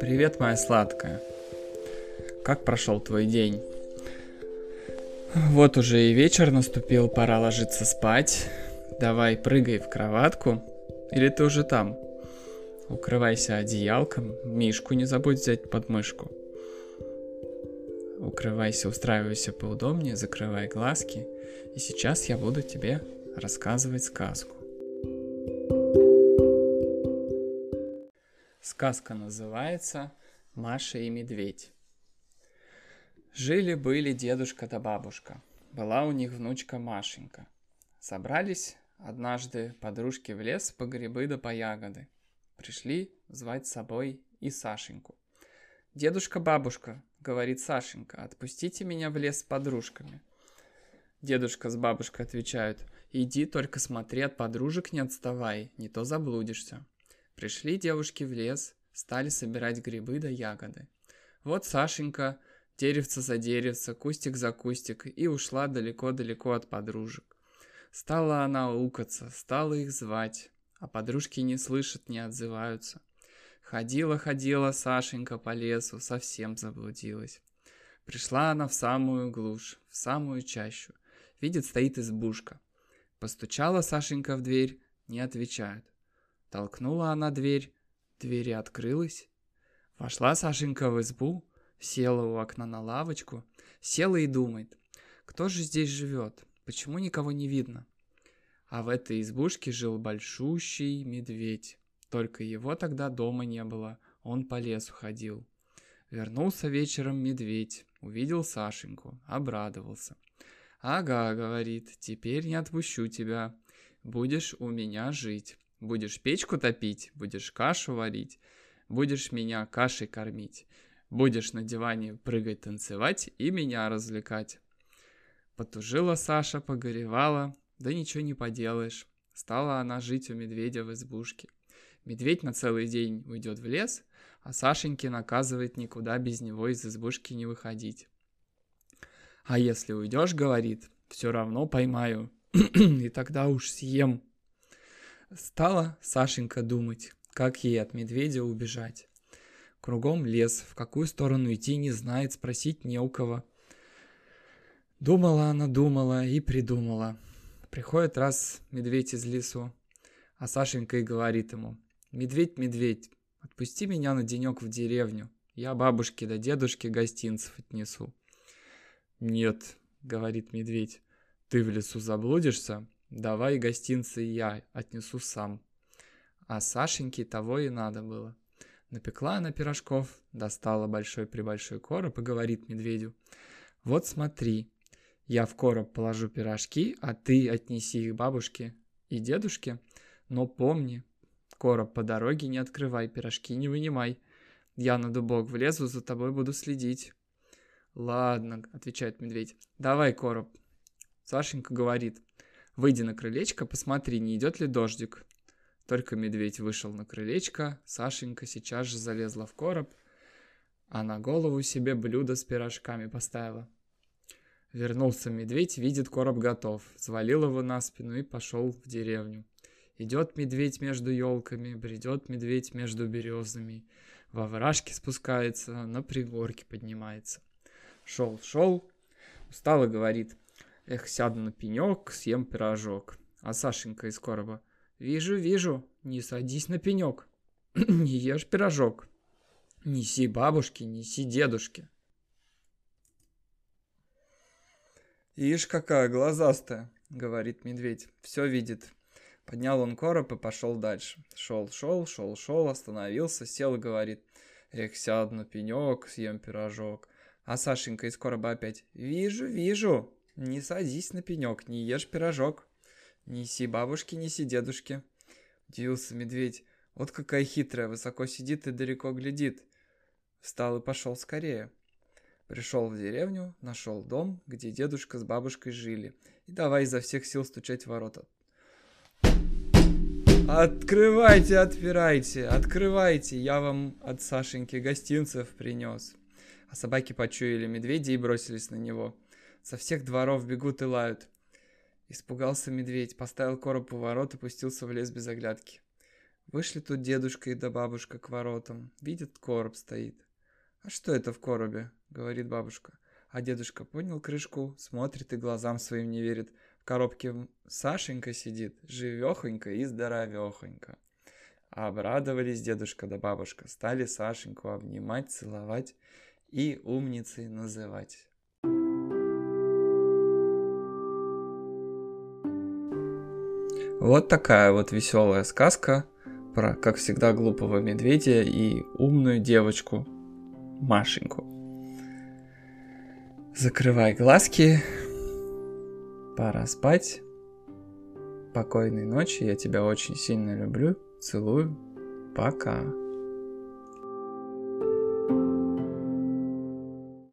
Привет, моя сладкая. Как прошел твой день? Вот уже и вечер наступил, пора ложиться спать. Давай прыгай в кроватку. Или ты уже там? Укрывайся одеялком, мишку не забудь взять под мышку. Укрывайся, устраивайся поудобнее, закрывай глазки. И сейчас я буду тебе рассказывать сказку. Сказка называется «Маша и медведь». Жили-были дедушка да бабушка. Была у них внучка Машенька. Собрались однажды подружки в лес по грибы да по ягоды. Пришли звать с собой и Сашеньку. «Дедушка-бабушка», — говорит Сашенька, — «отпустите меня в лес с подружками». Дедушка с бабушкой отвечают, «Иди, только смотри, от подружек не отставай, не то заблудишься». Пришли девушки в лес, стали собирать грибы да ягоды. Вот Сашенька, деревце за деревце, кустик за кустик, и ушла далеко-далеко от подружек. Стала она укаться, стала их звать, а подружки не слышат, не отзываются. Ходила-ходила Сашенька по лесу, совсем заблудилась. Пришла она в самую глушь, в самую чащу. Видит, стоит избушка. Постучала Сашенька в дверь, не отвечают. Толкнула она дверь, дверь открылась. Вошла Сашенька в избу, села у окна на лавочку, села и думает, кто же здесь живет, почему никого не видно. А в этой избушке жил большущий медведь. Только его тогда дома не было, он по лесу ходил. Вернулся вечером медведь, увидел Сашеньку, обрадовался. «Ага», — говорит, — «теперь не отпущу тебя, будешь у меня жить». Будешь печку топить, будешь кашу варить, будешь меня кашей кормить, будешь на диване прыгать, танцевать и меня развлекать. Потужила Саша, погоревала, да ничего не поделаешь. Стала она жить у медведя в избушке. Медведь на целый день уйдет в лес, а Сашеньке наказывает никуда без него из избушки не выходить. А если уйдешь, говорит, все равно поймаю, и тогда уж съем. Стала Сашенька думать, как ей от медведя убежать. Кругом лес, в какую сторону идти не знает, спросить не у кого. Думала она, думала и придумала. Приходит раз медведь из лесу, а Сашенька и говорит ему, «Медведь, медведь, отпусти меня на денек в деревню, я бабушке да дедушке гостинцев отнесу». «Нет», — говорит медведь, — «ты в лесу заблудишься, Давай гостинцы я отнесу сам. А Сашеньке того и надо было. Напекла она пирожков, достала большой-пребольшой короб и говорит медведю. Вот смотри, я в короб положу пирожки, а ты отнеси их бабушке и дедушке. Но помни, короб по дороге не открывай, пирожки не вынимай. Я на дубок влезу, за тобой буду следить. Ладно, отвечает медведь, давай короб. Сашенька говорит, Выйди на крылечко, посмотри, не идет ли дождик. Только медведь вышел на крылечко, Сашенька сейчас же залезла в короб, а на голову себе блюдо с пирожками поставила. Вернулся медведь, видит, короб готов, свалил его на спину и пошел в деревню. Идет медведь между елками, бредет медведь между березами, во вражке спускается, на пригорке поднимается. Шел, шел, устал и говорит, Эх, сяду на пенек, съем пирожок. А Сашенька из короба. Вижу, вижу, не садись на пенек. не ешь пирожок. Неси бабушке, неси дедушке. Ишь, какая глазастая, говорит медведь. Все видит. Поднял он короб и пошел дальше. Шел, шел, шел, шел, остановился, сел и говорит. Эх, сяду на пенек, съем пирожок. А Сашенька из короба опять. Вижу, вижу, не садись на пенек, не ешь пирожок. Неси бабушке, неси дедушке. Удивился медведь. Вот какая хитрая, высоко сидит и далеко глядит. Встал и пошел скорее. Пришел в деревню, нашел дом, где дедушка с бабушкой жили. И давай изо всех сил стучать в ворота. Открывайте, отпирайте, открывайте, я вам от Сашеньки гостинцев принес. А собаки почуяли медведя и бросились на него. Со всех дворов бегут и лают. Испугался медведь, поставил короб у ворот и пустился в лес без оглядки. Вышли тут дедушка и да бабушка к воротам. Видят, короб стоит. «А что это в коробе?» — говорит бабушка. А дедушка поднял крышку, смотрит и глазам своим не верит. В коробке Сашенька сидит, живехонько и здоровехонько. Обрадовались дедушка да бабушка, стали Сашеньку обнимать, целовать и умницей называть. Вот такая вот веселая сказка про, как всегда, глупого медведя и умную девочку Машеньку. Закрывай глазки. Пора спать. Спокойной ночи. Я тебя очень сильно люблю. Целую. Пока.